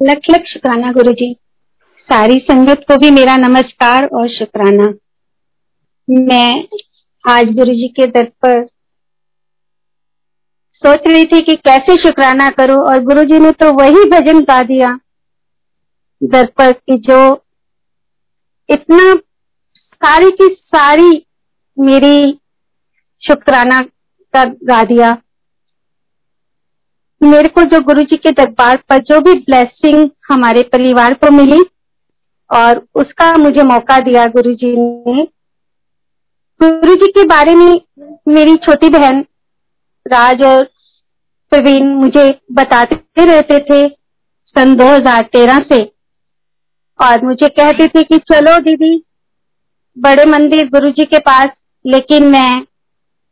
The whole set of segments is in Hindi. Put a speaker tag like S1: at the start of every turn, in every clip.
S1: लख लख शुक्राना गुरु जी सारी संगत को भी मेरा नमस्कार और शुक्राना। मैं आज गुरु जी के दर पर सोच रही थी कि कैसे शुक्राना करूँ और गुरु जी ने तो वही भजन गा दिया दर पर कि जो इतना सारी की सारी मेरी शुक्राना का गा दिया। मेरे को जो गुरु जी के दरबार पर जो भी ब्लेसिंग हमारे परिवार को मिली, और उसका मुझे मौका दिया गुरु जी ने। गुरु जी के बारे में मेरी छोटी बहन राज और प्रवीण मुझे बताते रहते थे सन 2013 से। और मुझे कहते थे कि चलो दीदी, बड़े मंदिर गुरु जी के पास, लेकिन मैं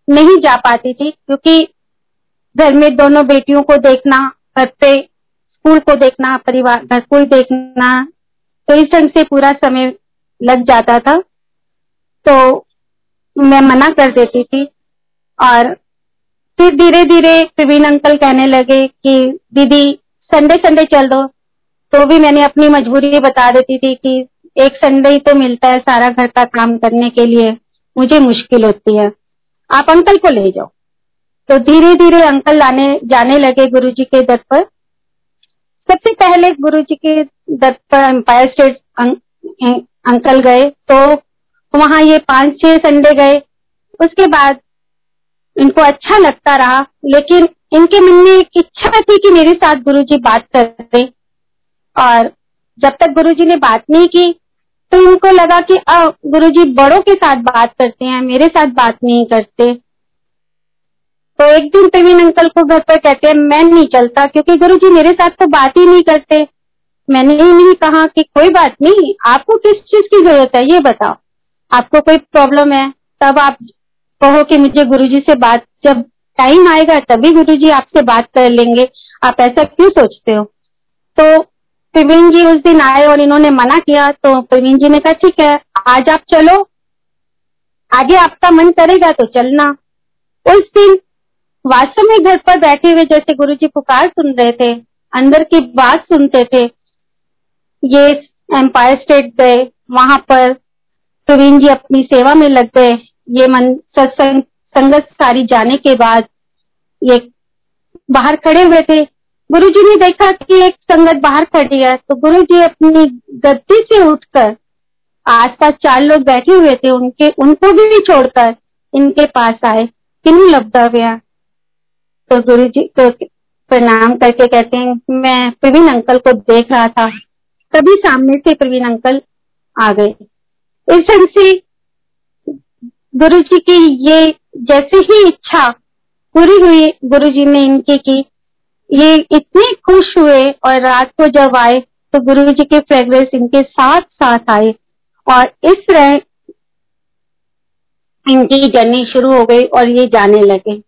S1: नहीं जा पाती थी, क्योंकि घर में दोनों बेटियों को देखना, घर पे स्कूल को देखना, परिवार, घर को ही देखना तो इस ढंग से पूरा समय लग जाता था। तो मैं मना कर देती थी और फिर धीरे धीरे प्रवीण अंकल कहने लगे कि, दीदी संडे संडे चल दो। तो भी मैंने अपनी मजबूरी बता देती थी कि एक संडे ही तो मिलता है सारा घर का काम करने के लिए। मुझे मुश्किल होती है। आप अंकल को ले जाओ। तो धीरे धीरे अंकल आने जाने लगे गुरु जी के दर पर। सबसे पहले गुरु जी के दर पर एम्पायर स्टेट अं, अंकल गए तो वहाँ ये पाँच छह संडे गए। उसके बाद इनको अच्छा लगता रहा लेकिन इनके मन में एक इच्छा थी कि मेरे साथ गुरु जी बात करते और जब तक गुरु जी ने बात नहीं की तो इनको लगा कि गुरु जी बड़ों के साथ बात करते हैं मेरे साथ बात नहीं करते। तो एक दिन प्रवीण अंकल को घर पर कहते हैं, मैं नहीं चलता, क्योंकि गुरु जी मेरे साथ तो बात ही नहीं करते। मैंने ही नहीं कहा कि कोई बात नहीं, आपको किस चीज़ की ज़रूरत है, ये बताओ। आपको कोई प्रॉब्लम है, तब आप कहो कि मुझे गुरु जी से बात, जब टाइम आएगा तभी गुरु जी आपसे बात कर लेंगे। आप ऐसा क्यों सोचते हो? तो प्रवीण जी उस दिन आए और इन्होंने मना किया तो प्रवीण जी ने कहा, ठीक है, आज आप चलो, आगे आपका मन करेगा तो चलना। उस दिन वास्तव में घर पर बैठे हुए जैसे गुरु जी पुकार सुन रहे थे, अंदर की बात सुनते थे, ये एम्पायर स्टेट गए, वहाँ पर प्रवीण जी अपनी सेवा में लग गए, ये मन, सत्संग संगत सारी जाने के बाद ये बाहर खड़े हुए थे। गुरु जी ने देखा कि एक संगत बाहर खड़ी है तो गुरु जी अपनी गद्दी से उठकर, आसपास चार लोग बैठे हुए थे, उनके, उनको भी छोड़कर, इनके पास आए, किन्हीं लब्धा गया तो गुरु जी को प्रणाम करके कहते हैं, मैं प्रवीण अंकल को देख रहा था। तभी सामने से प्रवीण अंकल आ गए। इस ढंग से गुरु जी की ये जैसे ही इच्छा पूरी हुई गुरु जी ने इनकी की ये इतने खुश हुए और रात को जब आए तो गुरु जी के फ्रेग्रेंस इनके साथ साथ आए और इस तरह इनकी जर्नी शुरू हो गई और ये जाने लगे।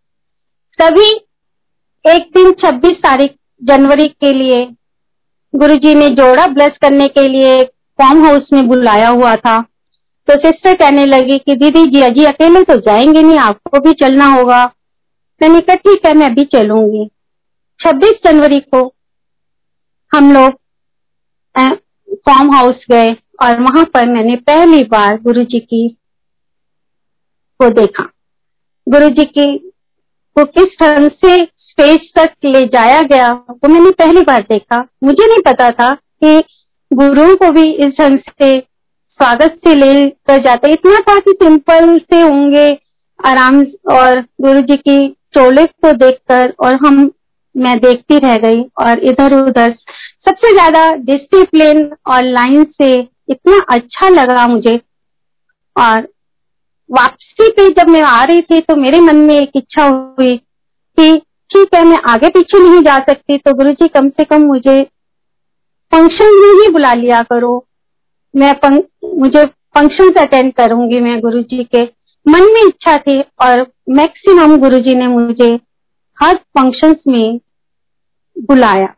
S1: तभी एक दिन 26 तारीख, जनवरी के लिए गुरुजी ने जोड़ा ब्लेस करने के लिए, फार्म हाउस में बुलाया हुआ था। तो सिस्टर कहने लगी कि दीदी जी अजी अकेले तो जाएँगे नहीं, आपको भी चलना होगा। मैंने कहा, ठीक है, मैं भी चलूँगी। 26 जनवरी को हम लोग फार्म हाउस गए और वहाँ पर मैंने पहली बार गुरु जी की को देखा। गुरु जी की को किस ढंग से स्टेज तक ले जाया गया वो मैंने पहली बार देखा। मुझे नहीं पता था कि गुरुओं को भी इस ढंग से स्वागत से ले कर जाते इतना था कि सिंपल से होंगे आराम और गुरु जी की चोले को देखकर और हम, मैं देखती रह गई और इधर उधर। सबसे ज़्यादा डिसिप्लिन और लाइन से इतना अच्छा लगा मुझे। और वापसी पे जब मैं आ रही थी तो मेरे मन में एक इच्छा हुई कि ठीक है मैं आगे पीछे नहीं जा सकती? तो गुरु जी कम से कम मुझे फ़ंक्शन में ही बुला लिया करो। मैं फं, मुझे फ़ंक्शन अटेंड करूँगी मैं गुरु जी के। मन में इच्छा थी और मैक्सिमम गुरु जी ने मुझे हर फ़ंक्शंस में बुलाया।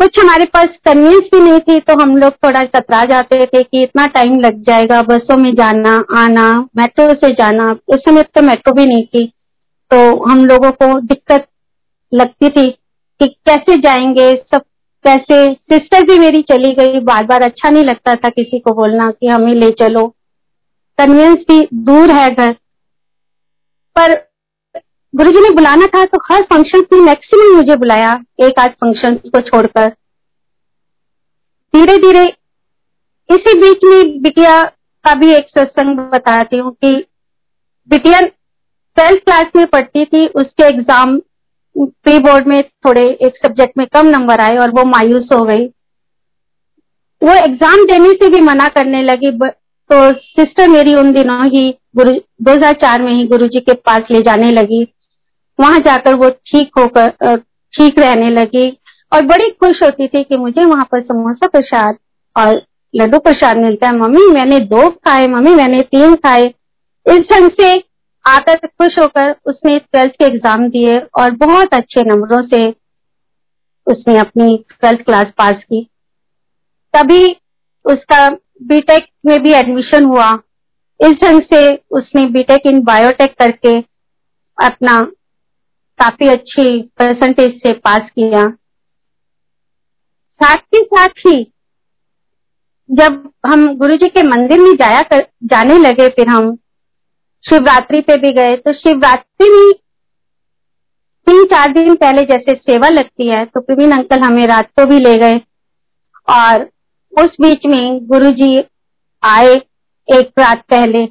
S1: कुछ हमारे पास कन्वींस भी नहीं थी तो हम लोग थोड़ा कतरा जाते थे कि इतना टाइम लग जाएगा बसों में जाना आना मेट्रो से जाना। उस समय तो मेट्रो भी नहीं थी। तो हम लोगों को दिक्कत लगती थी कि कैसे जाएँगे, सब कैसे सिस्टर भी मेरी चली गई। बार बार अच्छा नहीं लगता था किसी को बोलना कि हमें ले चलो। कन्वेंस भी दूर है घर। पर गुरु जी ने बुलाना था तो हर फ़ंक्शन में मैक्सिमम मुझे बुलाया। एक आध फ़ंक्शन को छोड़कर। धीरे धीरे इसी बीच में बिटिया का भी एक सत्संग बताती हूँ कि बिटिया ट्वेल्थ क्लास में पढ़ती थी, उसके एग्ज़ाम प्री बोर्ड में थोड़े एक सब्जेक्ट में कम नंबर आए और वो मायूस हो गई। वो एग्ज़ाम देने से भी मना करने लगी तो सिस्टर मेरी उन दिनों ही गुरु 2004 में ही गुरु जी के पास ले जाने लगी। वहाँ जाकर वो ठीक होकर ठीक रहने लगी और बड़ी खुश होती थी कि मुझे वहाँ पर समोसा प्रसाद और लड्डू प्रसाद मिलता है। मम्मी, मैंने दो खाए, मम्मी, मैंने तीन खाए। इस ढंग से आकर खुश होकर उसने ट्वेल्थ के एग्ज़ाम दिए और बहुत अच्छे नंबरों से उसने अपनी ट्वेल्थ क्लास पास की। तभी उसका बीटेक में भी एडमिशन हुआ। इस ढंग से उसने बीटेक इन बायोटेक करके अपना काफ़ी अच्छी परसेंटेज से पास किया। साथ ही साथ ही जब हम गुरु जी के मंदिर में जाया कर, जाने लगे फिर हम शिवरात्रि पे भी गए तो शिवरात्रि में तीन चार दिन पहले जैसे सेवा लगती है तो प्रवीण अंकल हमें रात को भी ले गए। और उस बीच में गुरु जी आए एक रात पहले,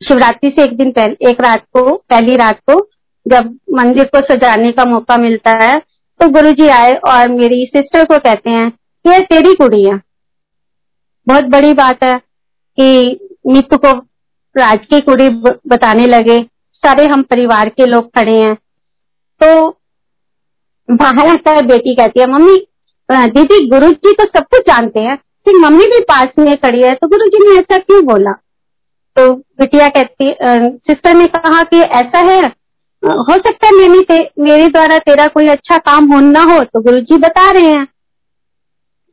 S1: शिवरात्रि से एक दिन पहले, एक रात को, पहली रात को जब मंदिर को सजाने का मौका मिलता है तो गुरु जी आए और मेरी सिस्टर को कहते हैं ये तेरी है। बहुत बड़ी बात है कि नीतू को राज की कुड़ी बताने लगे सारे हम परिवार के लोग खड़े हैं। तो बाहर आता है बेटी कहती है मम्मी दीदी गुरु जी तो सब कुछ जानते हैं फिर मम्मी भी पास में खड़ी है तो गुरु जी ने ऐसा क्यों बोला? तो बिटिया कहती सिस्टर ने कहा कि ऐसा है हो सकता है मैंने ते, मेरे द्वारा तेरा कोई अच्छा काम हो ना हो तो गुरु जी बता रहे हैं।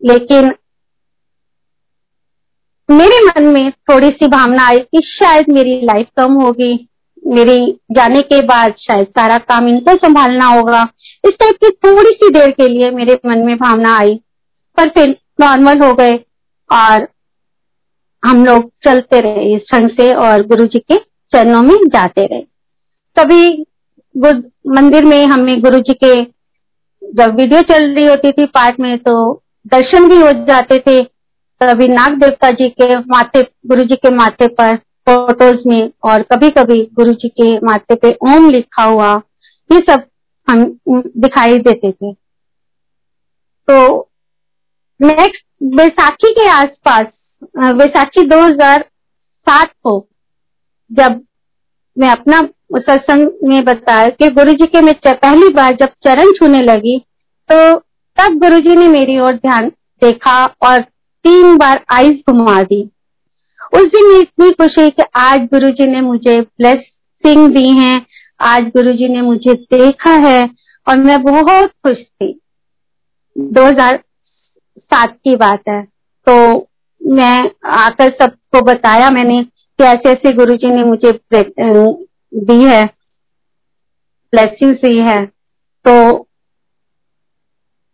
S1: लेकिन मेरे मन में थोड़ी सी भावना आई कि शायद मेरी लाइफ कम होगी। मेरी जाने के बाद शायद सारा काम इनको संभालना होगा। इस टाइप की थोड़ी सी देर के लिए मेरे मन में भावना आई, पर फिर नॉर्मल हो गए और हम लोग चलते रहे इस ढंग से और गुरु जी के चरणों में जाते रहे। तभी मंदिर में हमें गुरु जी के जब वीडियो चल रही होती थी पाठ में तो दर्शन भी हो जाते थे। कभी नाग देवता जी के माथे, गुरु जी के माथे पर फ़ोटोज़ में और कभी कभी गुरु जी के माथे पे ओम लिखा हुआ ये सब हम दिखाई देते थे। तो नेक्स्ट बैसाखी के आसपास बैसाखी 2007 को जब मैं अपना सत्संग में बताया कि गुरु जी के मैं पहली बार जब चरण छूने लगी तो तब गुरु जी ने मेरी ओर ध्यान देखा और तीन बार आईज घुमा दी। उस दिन मैं इतनी खुशी कि आज गुरु जी ने मुझे ब्लेसिंग दी है, आज गुरु जी ने मुझे देखा है और मैं बहुत खुश थी। 2007 की बात है। तो मैं आकर सबको बताया मैंने कि ऐसे ऐसे गुरु जी ने मुझे दी है ब्लेसिंग दी है। तो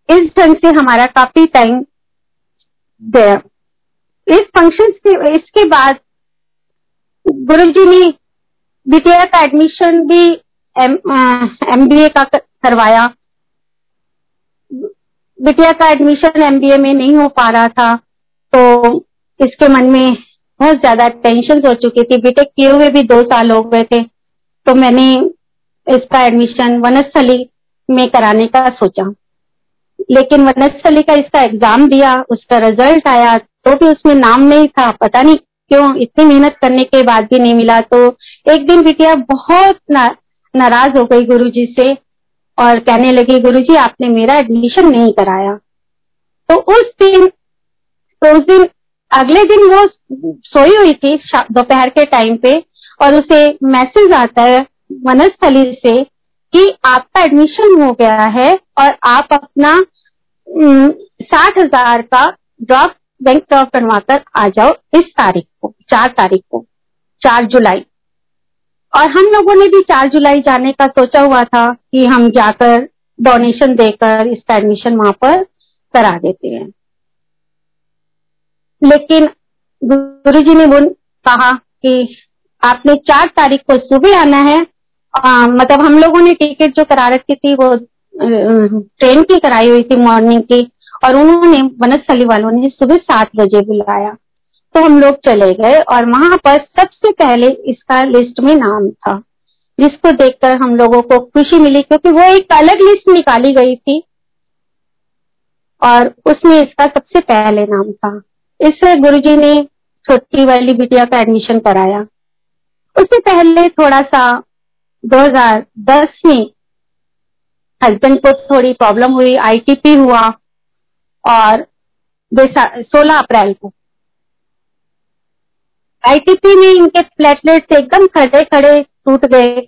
S1: इस ढंग से हमारा काफ़ी टाइम गया इस फ़ंक्शन के, इसके बाद गुरु जी ने बिटिया का एडमिशन भी एम एमबीए का करवाया। बिटिया का एडमिशन एमबीए में नहीं हो पा रहा था तो इसके मन में बहुत ज़्यादा टेंशन हो चुकी थी। बीटेक किए हुए भी दो साल हो गए थे तो मैंने इसका एडमिशन वनस्थली में कराने का सोचा। लेकिन वनस्थली का इसका एग्ज़ाम दिया उसका रिज़ल्ट आया तो भी उसमें नाम नहीं था पता नहीं क्यों इतनी मेहनत करने के बाद भी नहीं मिला। तो एक दिन बिटिया बहुत ना, नाराज़ हो गई गुरुजी से और कहने लगी गुरुजी आपने मेरा एडमिशन नहीं कराया। तो उस दिन तो उस दिन अगले दिन वो सोई हुई थी दोपहर के टाइम पे और उसे मैसेज आता है वनस्थली से कि आपका एडमिशन हो गया है और आप अपना साठ हज़ार का ड्रॉप बैंक ड्रॉप बनवाकर आ जाओ इस तारीख को, चार तारीख को, चार जुलाई। और हम लोगों ने भी चार जुलाई जाने का सोचा हुआ था कि हम जाकर डोनेशन देकर इसका एडमिशन वहाँ पर करा देते हैं। लेकिन गुरु जी ने बोल, कहा कि आपने चार तारीख को सुबह आना है आ, मतलब हम लोगों ने टिकट जो करा रखी थी वो ट्रेन की कराई हुई थी मॉर्निंग की और उन्होंने वनस्थली वालों ने सुबह सात बजे बुलाया। तो हम लोग चले गए और वहाँ पर सबसे पहले इसका लिस्ट में नाम था जिसको देखकर हम लोगों को खुशी मिली क्योंकि वो एक अलग लिस्ट निकाली गई थी और उसमें इसका सबसे पहले नाम था। इससे गुरुजी ने छोटी वाली बिटिया का एडमिशन कराया। उससे पहले थोड़ा सा 2010 में हस्बैंड को थोड़ी प्रॉब्लम हुई आईटीपी हुआ और 16 अप्रैल को। आईटीपी में इनके प्लेटलेट्स एकदम खड़े खड़े टूट गए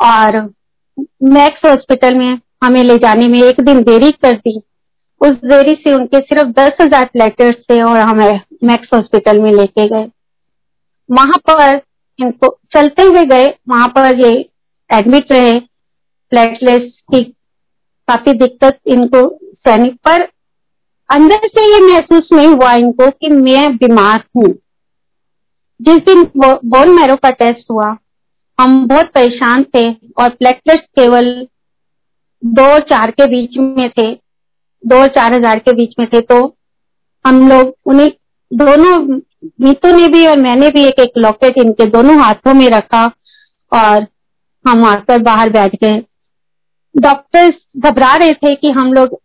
S1: और मैक्स हॉस्पिटल में हमें ले जाने में एक दिन देरी कर दी। उस देरी से उनके सिर्फ़ दस हज़ार प्लेटलेट्स थे और हमें मैक्स हॉस्पिटल में लेके गए। वहाँ पर इनको, चलते हुए गए, वहाँ पर ये एडमिट रहे प्लेटलेट्स की काफ़ी दिक्कत इनको सैनिक पर अंदर से ये महसूस नहीं हुआ इनको कि मैं बीमार हूँ। जिस दिन बोन मैरो का टेस्ट हुआ, हम बहुत परेशान थे और प्लेटलेट्स केवल दो चार के बीच में थे, दो चार हज़ार के बीच में थे तो हम लोग उन्हें, दोनों नीतू ने भी और मैंने भी एक एक लॉकेट इनके दोनों हाथों में रखा और हम आकर बाहर बैठ गए। डॉक्टर्स घबरा रहे थे कि हम लोग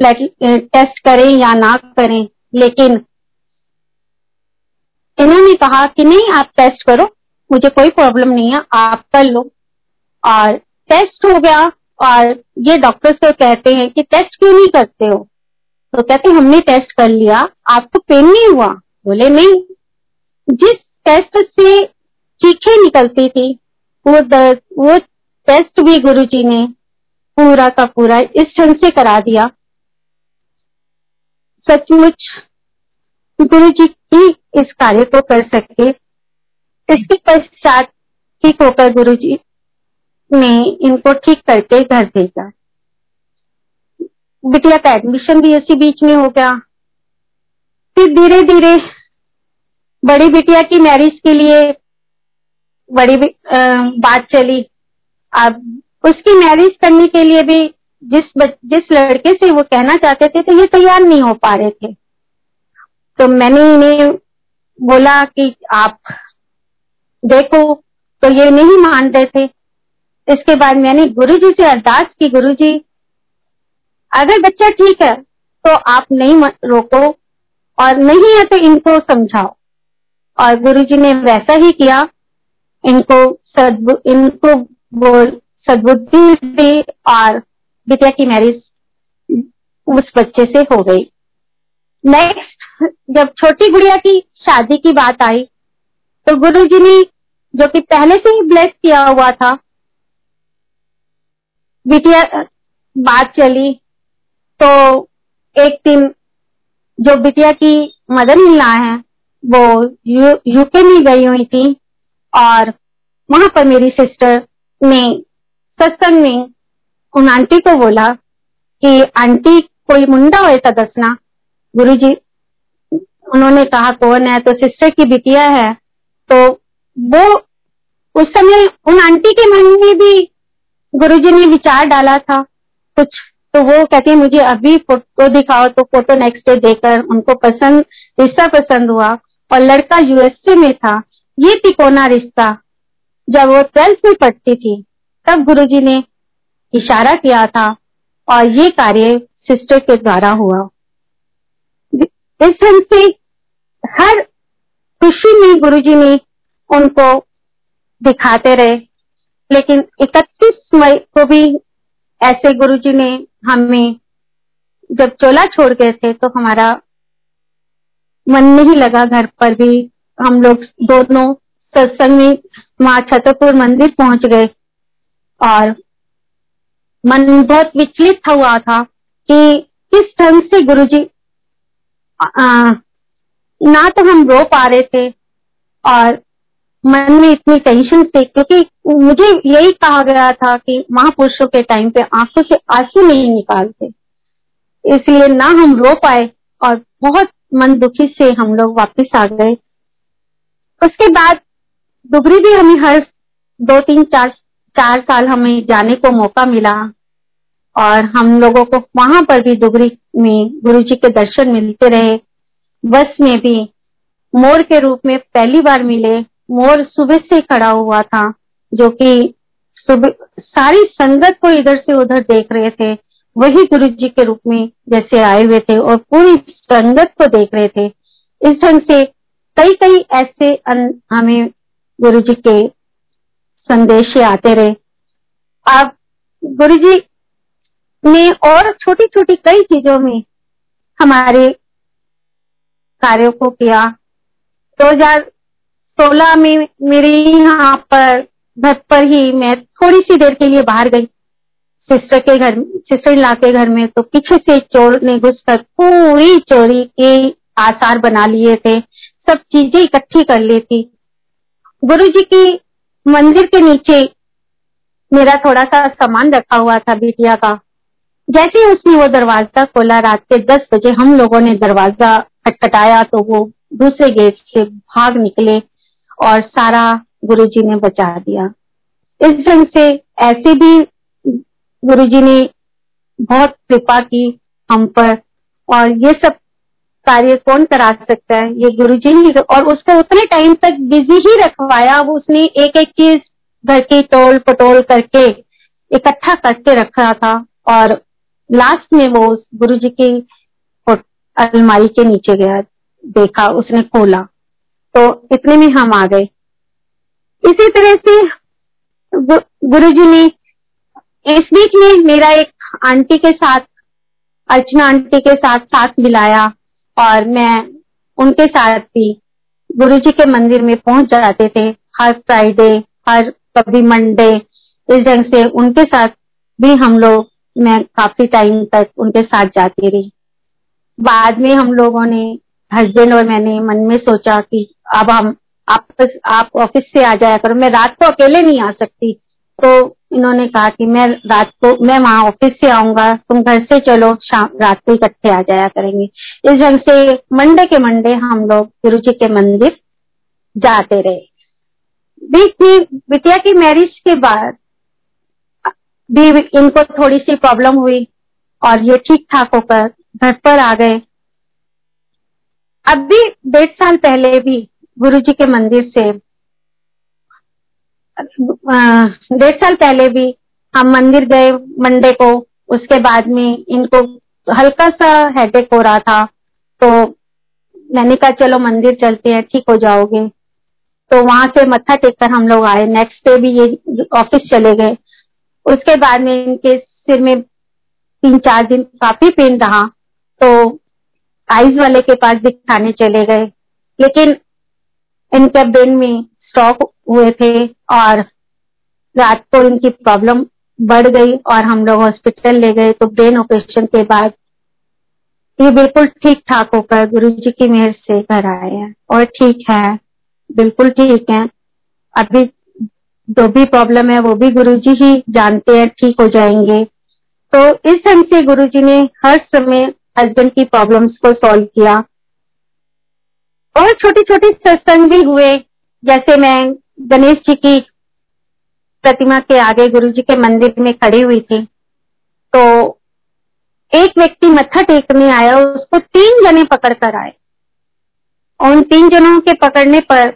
S1: टेस्ट करें या ना करें, लेकिन इन्होंने कहा कि नहीं, आप टेस्ट करो, मुझे कोई प्रॉब्लम नहीं है, आप कर लो। और टेस्ट हो गया, और ये डॉक्टर से कहते हैं कि टेस्ट क्यों नहीं करते हो? तो कहते हमने टेस्ट कर लिया, आपको पेन नहीं हुआ? बोले, नहीं। जिस टेस्ट से चीखें निकलती थी वो दर्द, वो टेस्ट भी गुरुजी ने पूरा का पूरा इस ढंग से करा दिया। सचमुच गुरु जी ही इस कार्य को कर सके। इसके पश्चात ठीक होकर गुरु जी ने इनको ठीक करके घर भेजा। बिटिया का एडमिशन भी उसी बीच में हो गया। फिर धीरे धीरे बड़ी बिटिया की मैरिज के लिए बड़ी भी बात चली। अब उसकी मैरिज करने के लिए भी जिस जिस लड़के से वो कहना चाहते थे तो ये तैयार नहीं हो पा रहे थे। तो मैंने इन्हें बोला कि आप देखो तो ये नहीं मान रहे थे। इसके बाद मैंने गुरु जी से अरदास की गुरु जी अगर बच्चा ठीक है तो आप नहीं रोको, और नहीं है तो इनको समझाओ। और गुरु जी ने वैसा ही किया। इनको सद इनको बोल सदबुद्धि दी और बिटिया की मैरिज उस बच्चे से हो गई। नेक्स्ट जब छोटी गुड़िया की शादी की बात आई तो गुरु जी ने जो कि पहले से ही ब्लेस किया हुआ था बिटिया बात चली तो एक दिन जो बिटिया की मदर मिलना है वो यू, यूके में गई हुई थी। और वहाँ पर मेरी सिस्टर ने, सत्संग में उन आंटी को बोला कि, आंटी, कोई मुंडा हो था दसना? गुरु जी उन्होंने कहा, कौन है? तो सिस्टर की बिटिया है। तो वो, उस समय उन आंटी के मन में भी गुरु जी ने विचार डाला था कुछ। तो वो कहती है, मुझे अभी फ़ोटो दिखाओ तो फ़ोटो नेक्स्ट डे देकर उनको पसंद, रिश्ता पसंद हुआ और लड़का यूएसए में था। ये तिकोना रिश्ता जब वो ट्वेल्थ में पढ़ती थी, तब गुरुजी ने इशारा किया था और ये कार्य सिस्टर के द्वारा हुआ। इस ढंग से हर खुशी में गुरुजी ने उनको दिखाते रहे, लेकिन इकतीस मई को भी ऐसे गुरुजी ने हमें जब चोला छोड़ गए थे तो हमारा मन नहीं लगा घर पर भी हम लोग दोनों सत्संग में वहाँ छतरपुर मंदिर पहुँच गए। और मन बहुत विचलित हुआ था कि किस ढंग से गुरुजी ना तो हम रो पा रहे थे और मन में इतनी टेंशन थी, क्योंकि मुझे यही कहा गया था कि महापुरुषों के टाइम पे आँखों से आँसू नहीं निकालते। इसलिए ना हम रो पाए और बहुत मन दुखी से हम लोग वापस आ गए। उसके बाद दुबरी भी हमें हर दो, तीन, चार चार साल हमें जाने को मौका मिला। और हम लोगों को वहाँ पर भी दुबरी में गुरु जी के दर्शन मिलते रहे। बस में भी मोर के रूप में पहली बार मिले। मोर सुबह से खड़ा हुआ था, जो कि सुबह सारी संगत को इधर से उधर देख रहे थे। वही गुरु जी के रूप में जैसे आए हुए थे और पूरी संगत को देख रहे थे। इस ढंग से कई कई ऐसे हमें गुरु जी के संदेश आते रहे। अब गुरु जी ने और छोटी छोटी कई चीज़ों में हमारे कार्यों को किया। 2016 में मेरे यहाँ पर, घर पर ही मैं थोड़ी सी देर के लिए बाहर गई। सिस्टर के घर, सिस्टर ला के घर में तो पीछे से चोर ने घुसकर पूरी चोरी के आसार बना लिए थे। सब चीज़ें इकट्ठी कर ली थी गुरु जी की मंदिर के नीचे मेरा थोड़ा सा सामान रखा हुआ था बिटिया का। जैसे ही उसने वो दरवाज़ा खोला, रात के दस बजे हम लोगों ने दरवाज़ा खटखटाया तो वो दूसरे गेट से भाग निकले और सारा गुरु जी ने बचा दिया। इस ढंग से ऐसे भी गुरु जी ने बहुत कृपा की हम पर और ये सब कार्य कौन करा सकता है? ये गुरु जी ही और उसको उतने टाइम तक बिज़ी ही रखवाया। वो उसने एक एक चीज़ घर की टोल पटोल करके इकट्ठा करके रखा था। और लास्ट में वो गुरु जी की अलमारी के नीचे गया, देखा, उसने खोला। तो इतने में हम आ गए। इसी तरह से गुरु जी ने इस बीच में मेरा एक आंटी के साथ, अर्चना आंटी के साथ साथ मिलाया। और मैं उनके साथ भी गुरु जी के मंदिर में पहुँच जाते थे। हर फ्राइडे हर कभी मंडे इस ढंग से उनके साथ भी हम लोग, मैं काफ़ी टाइम तक उनके साथ जाती रही। बाद में हम लोगों ने हस्बैंड और मैंने मन में सोचा कि अब हम आप आप ऑफ़िस से आ जाया करो। मैं रात को अकेले नहीं आ सकती तो इन्होंने कहा कि मैं रात को, मैं वहाँ ऑफ़िस से आऊँगा, तुम घर से चलो, शाम, रात को इकट्ठे आ जाया करेंगे। इस ढंग से मंडे के मंडे हम लोग गुरु जी के मंदिर जाते रहे। बीच में बिटिया की मैरिज के बाद भी इनको थोड़ी सी प्रॉब्लम हुई और ये ठीक ठाक होकर घर पर आ गए। अब भी डेढ़ साल पहले भी गुरु जी के मंदिर से डेढ़ साल पहले भी हम मंदिर गए मंडे को, उसके बाद में इनको हल्का सा हेडेक हो रहा था। तो मैंने कहा, चलो मंदिर चलते हैं, ठीक हो जाओगे। तो वहाँ से मत्था टेक कर हम लोग आए। नेक्स्ट डे भी ये ऑफ़िस चले गए। उसके बाद में इनके सिर में तीन चार दिन काफ़ी पेन रहा। तो आइज़ वाले के पास दिखाने चले गए। लेकिन इनके ब्रेन में स्ट्रोक हुए थे और रात को इनकी प्रॉब्लम बढ़ गई और हम लोग हॉस्पिटल ले गए। तो ब्रेन ऑपरेशन के बाद ये बिल्कुल ठीक ठाक होकर गुरु जी की मेहर से घर आए हैं और ठीक है, बिल्कुल ठीक है। अभी जो भी प्रॉब्लम है वो भी गुरु जी ही जानते हैं, ठीक हो जाएँगे। तो इस ढंग से गुरु जी ने हर समय हस्बैंड की प्रॉब्लम्स को सॉल्व किया। और छोटी छोटी सत्संग भी हुए जैसे मैं गणेश जी की प्रतिमा के आगे गुरु जी के मंदिर में खड़ी हुई थी तो एक व्यक्ति मत्था टेकने आया, उसको तीन जने पकड़ कर आए। उन तीन जनों के पकड़ने पर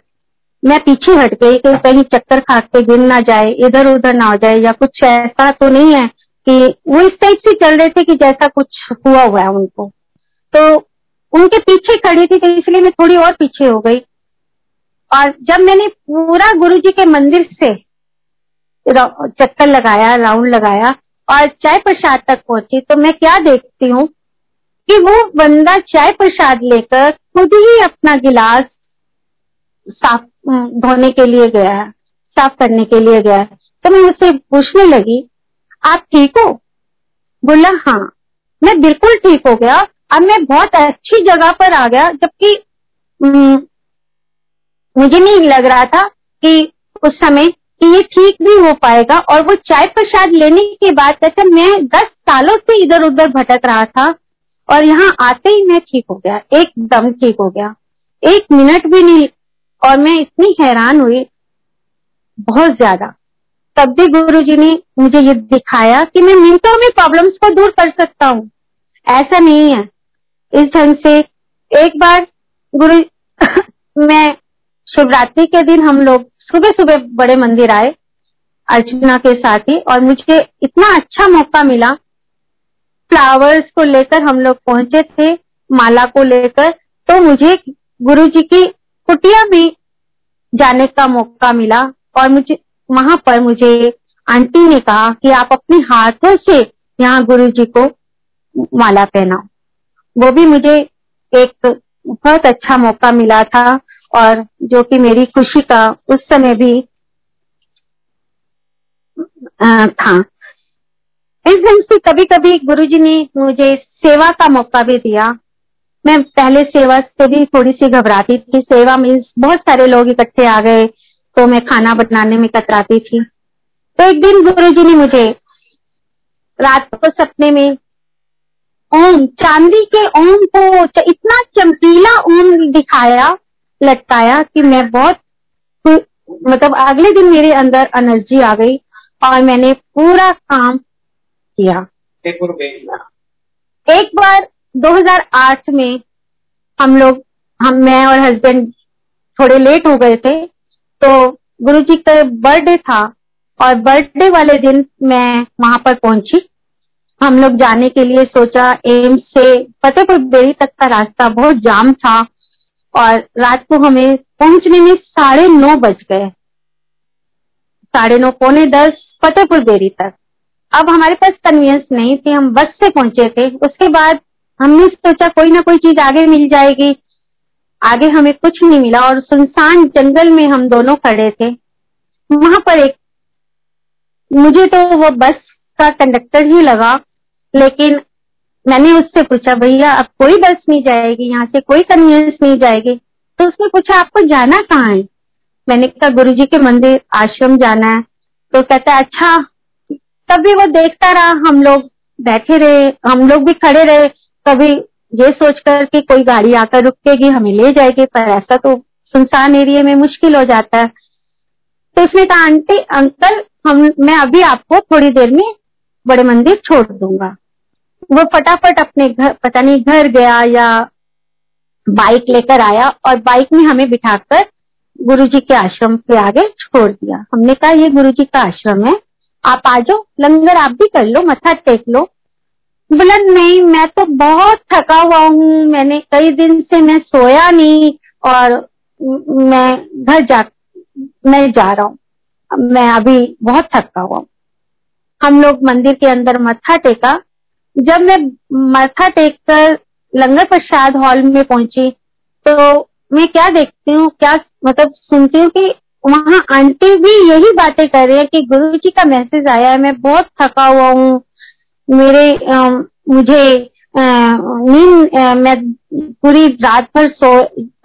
S1: मैं पीछे हट गई कि कहीं चक्कर खा के गिर ना जाए, इधर उधर ना हो जाए, या कुछ ऐसा तो नहीं है कि वो इस टाइप से चल रहे थे कि जैसा कुछ हुआ हुआ है उनको। तो उनके पीछे खड़ी थी तो इसलिए मैं थोड़ी और पीछे हो गई। और जब मैंने पूरा गुरु जी के मंदिर से चक्कर लगाया, राउंड लगाया और चाय प्रसाद तक पहुँची तो मैं क्या देखती हूँ कि वो बंदा चाय प्रसाद लेकर खुद ही अपना गिलास साफ़, धोने के लिए गया, साफ़ करने के लिए गया। तो मैं उससे पूछने लगी, आप ठीक हो? बोला हाँ मैं बिल्कुल ठीक हो गया। अब मैं बहुत अच्छी जगह पर आ गया, जबकि मुझे नहीं लग रहा था कि उस समय कि ये ठीक भी हो पाएगा और वो चाय प्रसाद लेने के बाद जैसे मैं दस सालों से इधर उधर भटक रहा था और यहाँ आते ही मैं ठीक हो गया, एकदम ठीक हो गया। एक मिनट भी नहीं और मैं इतनी हैरान हुई, बहुत ज़्यादा। तब भी गुरु जी ने मुझे ये दिखाया कि मैं मिनटों में प्रॉब्लम्स को दूर कर सकता हूँ। ऐसा नहीं है। इस ढंग से एक बार गुरु मैं शिवरात्रि के दिन हम लोग सुबह सुबह बड़े मंदिर आए, अर्चना के साथ ही, और मुझे इतना अच्छा मौका मिला। फ्लावर्स को लेकर हम लोग पहुँचे थे, माला को लेकर तो मुझे गुरु जी की कुटिया में जाने का मौका मिला, और मुझे, वहाँ पर मुझे आंटी ने कहा कि आप अपने हाथों से यहाँ गुरु जी को माला पहनाओ। वो भी मुझे एक बहुत अच्छा मौका मिला था। और जो कि मेरी खुशी का उस समय भी था। इस ढंग से कभी कभी गुरु जी ने मुझे सेवा का मौका भी दिया। मैं पहले सेवा से भी थोड़ी सी घबराती थी। सेवा में बहुत सारे लोग इकट्ठे आ गए तो मैं खाना बनाने में कतराती थी। तो एक दिन गुरु जी ने मुझे रात को सपने में ओम, चांदी के ओम को इतना चमकीला ओम दिखाया लटकाया कि मैं बहुत मतलब अगले दिन मेरे अंदर एनर्जी आ गई और मैंने पूरा काम किया। एक बार 2008 में हम लोग, हम, मैं और हस्बैंड थोड़े लेट हो गए थे तो गुरु जी का बर्थडे था और बर्थडे वाले दिन मैं वहाँ पर पहुँची। हम लोग जाने के लिए सोचा, एम्स से फतेहपुर बेरी तक का रास्ता बहुत जाम था। और रात को हमें पहुँचने में साढ़े नौ बज गए। साढ़े नौ, पौने दस, फतेहपुर बेरी तक। अब हमारे पास कन्वीनियंस नहीं थे, हम बस से पहुँचे थे। उसके बाद हमने सोचा कोई ना कोई चीज़ आगे मिल जाएगी। आगे हमें कुछ नहीं मिला और सुनसान जंगल में हम दोनों खड़े थे। वहाँ पर एक, मुझे तो वो बस का कंडक्टर ही लगा, लेकिन मैंने उससे पूछा, भैया, अब कोई बस नहीं जाएगी, यहाँ से कोई कन्वीनियंस नहीं जाएगी? तो उसने पूछा, आपको जाना कहाँ है? मैंने कहा गुरु जी के मंदिर आश्रम जाना है। तो कहता है अच्छा। तभी वो देखता रहा, हम लोग बैठे रहे, हम लोग भी खड़े रहे। कभी ये सोचकर कि कोई गाड़ी आकर रुकेगी, हमें ले जाएगी, पर ऐसा तो सुनसान एरिया में मुश्किल हो जाता है। तो उसने कहा, आंटी, अंकल, हम, मैं अभी आपको थोड़ी देर में बड़े मंदिर छोड़ दूँगा। वो फटाफट अपने घर, पता नहीं घर गया या बाइक लेकर आया और बाइक में हमें बिठाकर गुरु जी के आश्रम के आगे छोड़ दिया। हमने कहा, ये गुरु जी का आश्रम है। आप आ जाओ। लंगर आप भी कर लो मथा टेक लो। बोला, नहीं, मैं तो बहुत थका हुआ हूँ। मैंने कई दिन से मैं सोया नहीं और मैं घर जा, मैं जा रहा हूँ। मैं अभी बहुत थका हुआ हूँ। हम लोग मंदिर के अंदर मत्था टेका। जब मैं माथा टेक कर लंगर प्रसाद हॉल में पहुँची तो मैं क्या देखती हूँ क्या मतलब सुनती हूँ कि वहाँ आंटी भी यही बातें कर रही है कि गुरु जी का मैसेज आया है मैं बहुत थका हुआ हूँ। मेरे आ, मुझे नींद मैं पूरी रात भर सो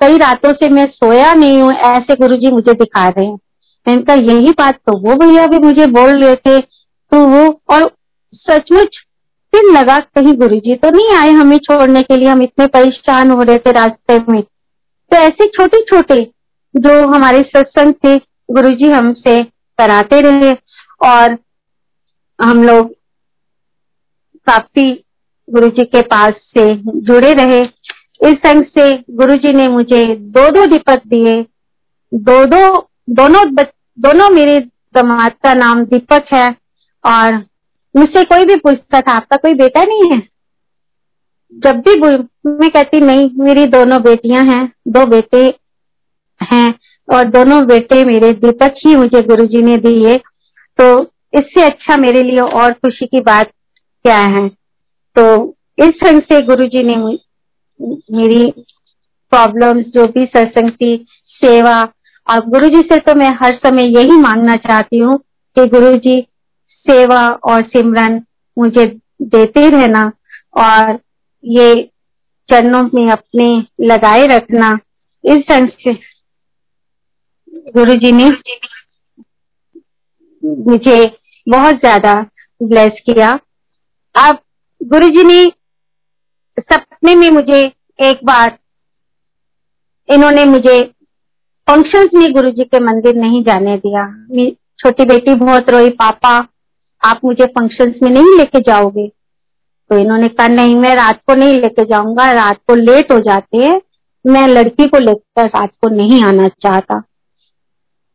S1: कई रातों से मैं सोया नहीं हूँ ऐसे गुरु जी मुझे दिखा रहे हैं। मैंने कहा यही बात तो वो भैया भी मुझे बोल रहे थे तो वो और सचमुच फिर लगा कहीं गुरुजी तो नहीं आए हमें छोड़ने के लिए, हम इतने परेशान हो रहे थे रास्ते में। तो ऐसे छोटे छोटे जो हमारे सत्संग थे, गुरुजी हमसे कराते रहे और हम लोग काफ़ी गुरु जी के पास से जुड़े रहे। इस संग से गुरु जी ने मुझे दो दो दीपक दिए। दो दो दोनों दोनों मेरे दमाद का नाम दीपक है और मुझसे कोई भी पूछता था, आपका कोई बेटा नहीं है? जब भी मैं कहती, नहीं, मेरी दोनों बेटियाँ हैं, दो बेटे हैं और दोनों बेटे मेरे दीपक ही मुझे गुरुजी ने दिए तो इससे अच्छा मेरे लिए और खुशी की बात क्या है? तो इस ढंग से गुरुजी ने मेरी प्रॉब्लम्स, जो भी सत्संग की सेवा, और गुरुजी से तो मैं हर समय यही मांगना चाहती हूँ कि गुरुजी सेवा और सिमरन मुझे देते रहना और ये चरणों में अपने लगाए रखना। इस ढंग से गुरु जी ने मुझे बहुत ज़्यादा ब्लेस किया। अब गुरु जी ने सपने में मुझे एक बार इन्होंने मुझे फ़ंक्शंस में गुरु जी के मंदिर नहीं जाने दिया। छोटी बेटी बहुत रोई, पापा आप मुझे फ़ंक्शंस में नहीं लेके जाओगे। तो इन्होंने कहा, नहीं, मैं रात को नहीं लेके जाऊँगा, रात को लेट हो जाते हैं। मैं लड़की को लेकर रात को नहीं आना चाहता।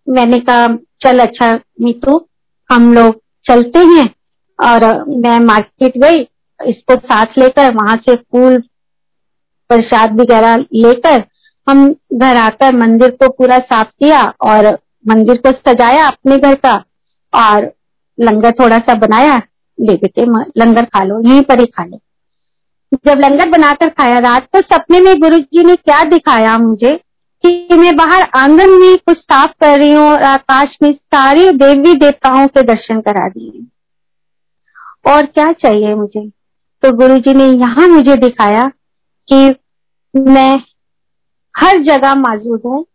S1: मैंने कहा, चल अच्छा मीतू, हम लोग चलते हैं। और मैं मार्केट गई, इसको साथ लेकर, वहाँ से फूल, प्रसाद वगैरह लेकर, हम घर आकर मंदिर को पूरा साफ़ किया और मंदिर को सजाया अपने घर का। और लंगर थोड़ा सा बनाया, ले बेटे लंगर खा लो, यहीं पर ही खा लो। जब लंगर बनाकर खाया रात को, सपने में गुरु जी ने क्या दिखाया मुझे कि मैं बाहर आँगन में कुछ साफ़ कर रही हूँ और आकाश में सारे देवी देवताओं के दर्शन करा दिए। और क्या चाहिए मुझे? तो गुरु जी ने यहाँ मुझे दिखाया कि मैं हर जगह मौजूद हूँ।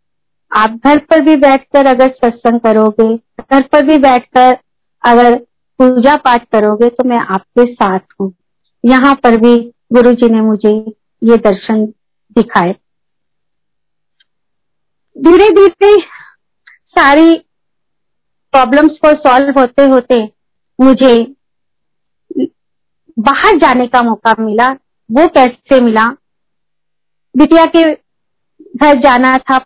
S1: आप घर पर भी बैठकर अगर सत्संग करोगे, घर पर भी बैठकर अगर पूजा पाठ करोगे तो मैं आपके साथ हूँ। यहाँ पर भी गुरु जी ने मुझे ये दर्शन दिखाए। धीरे धीरे सारी प्रॉब्लम्स को सॉल्व होते होते मुझे बाहर जाने का मौका मिला। वो कैसे मिला? बिटिया के घर जाना था।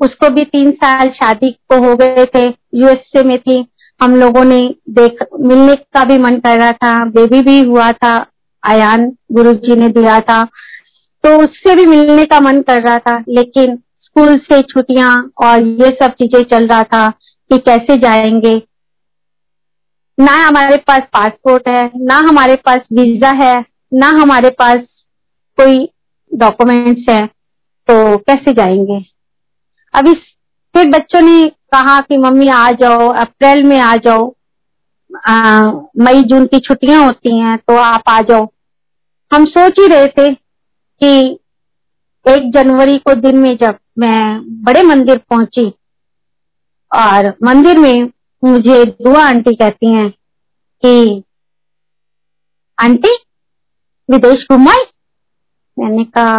S1: उसको भी तीन साल शादी को हो गए थे। यूएसए में थी। हम लोगों ने देख, मिलने का भी मन कर रहा था बेबी भी हुआ था, आयान गुरु जी ने दिया था। तो उससे भी मिलने का मन कर रहा था, लेकिन स्कूल से छुट्टियाँ और ये सब चीज़ें चल रहा था कि कैसे जाएँगे। ना हमारे पास पासपोर्ट है, ना हमारे पास वीज़ा है, ना हमारे पास कोई डॉक्यूमेंट्स है तो कैसे जाएँगे? अभी फिर बच्चों ने कहा कि मम्मी आ जाओ, अप्रैल में आ जाओ। मई, जून की छुट्टियाँ होती हैं तो आप आ जाओ। हम सोच ही रहे थे कि एक जनवरी को दिन में जब मैं बड़े मंदिर पहुँची, और मंदिर में मुझे दुआ आंटी कहती हैं कि, आंटी, विदेश घुमाए मैंने कहा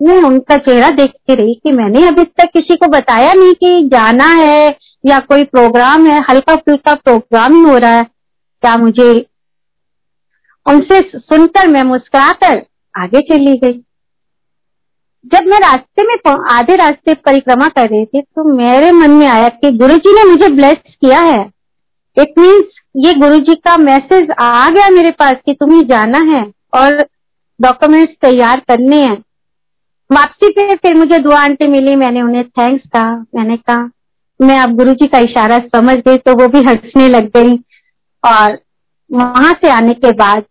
S1: मैं उनका चेहरा देखती रही कि मैंने अभी तक किसी को बताया नहीं कि जाना है या कोई प्रोग्राम है हल्का फुल्का प्रोग्राम ही हो रहा है। क्या मुझे उनसे सुनकर मैं मुस्कुराकर आगे चली गई। जब मैं रास्ते में आधे रास्ते परिक्रमा कर रही थी तो मेरे मन में आया कि गुरुजी ने मुझे ब्लेस किया है। इट मीन्स ये गुरुजी का मैसेज आ गया मेरे पास कि तुम्हें जाना है और डॉक्यूमेंट्स तैयार करने हैं। वापसी पे फिर मुझे दो आंटी मिली, मैंने उन्हें थैंक्स कहा, मैंने कहा, मैं अब गुरु जी का इशारा समझ गई तो वो भी हंसने लग गई। और वहाँ से आने के बाद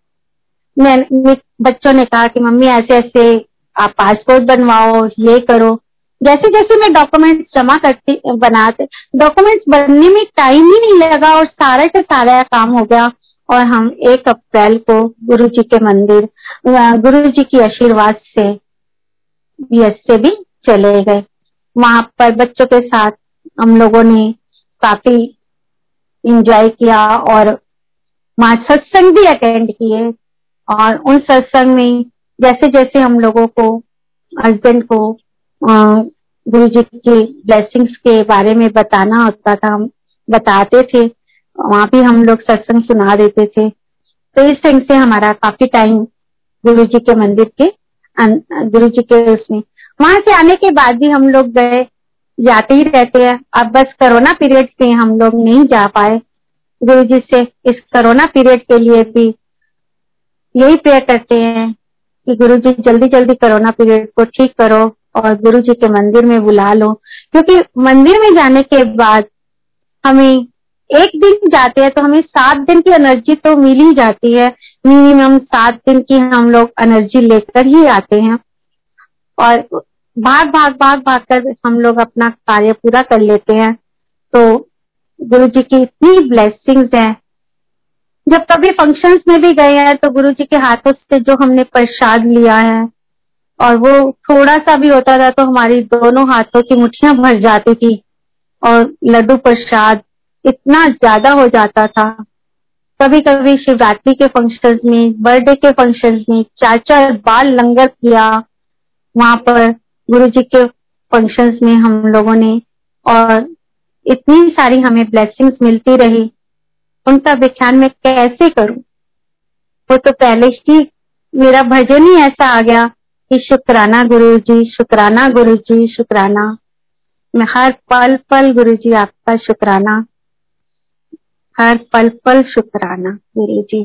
S1: मैं बच्चों ने कहा कि, मम्मी ऐसे ऐसे आप पासपोर्ट बनवाओ, ये करो। जैसे जैसे मैं डॉक्यूमेंट्स जमा करती, बनाते डॉक्यूमेंट्स बनने में टाइम ही नहीं लगा और सारा का सारा काम हो गया। और हम एक अप्रैल को गुरु जी के मंदिर गुरु जी की आशीर्वाद से बीएस से भी चले गए। वहाँ पर बच्चों के साथ हम लोगों ने काफ़ी इंजॉय किया और वहाँ सत्संग भी अटेंड किए और उन सत्संग में जैसे जैसे हम लोगों को हस्बैंड को गुरु जी के ब्लेसिंग्स के बारे में बताना होता था, हम बताते थे, वहाँ भी हम लोग सत्संग सुना देते थे। तो इस ढंग से हमारा काफ़ी टाइम गुरु जी के मंदिर के गुरु जी के उसमें। वहाँ से आने के बाद भी हम लोग गए, जाते ही रहते हैं। अब बस कोरोना पीरियड से हम लोग नहीं जा पाए। गुरु जी से इस कोरोना पीरियड के लिए भी यही प्रेयर करते हैं कि गुरु जी जल्दी जल्दी कोरोना पीरियड को ठीक करो और गुरु जी के मंदिर में बुला लो। क्योंकि मंदिर में जाने के बाद हमें एक दिन जाते हैं तो हमें सात दिन की एनर्जी तो मिल ही जाती है। मिनिमम सात दिन की हम लोग एनर्जी लेकर ही आते हैं। और भाग भाग भाग भाग कर हम लोग अपना कार्य पूरा कर लेते हैं। तो गुरु जी की इतनी ब्लेसिंग्स हैं। जब कभी फ़ंक्शंस में भी गए हैं तो गुरु जी के हाथों से जो हमने प्रसाद लिया है, और वो थोड़ा सा भी होता था तो हमारी दोनों हाथों की मुठियाँ भर जाती थी, और लड्डू प्रसाद इतना ज़्यादा हो जाता था। कभी कभी शिवरात्रि के फ़ंक्शंस में बर्थडे के फ़ंक्शंस में चार चार बार लंगर किया। वहाँ पर गुरु जी के फ़ंक्शंस में हम लोगों ने और इतनी सारी हमें ब्लेसिंग्स मिलती रही। उनका व्याख्यान में कैसे करूँ? वो तो पहले ही मेरा भजन ही ऐसा आ गया कि शुक्राना गुरु जी शुक्राना गुरु जी शुक्राना। मैं हर पल पल गुरु जी आपका शुक्राना। हर पल पल शुक्राना गुरु जी।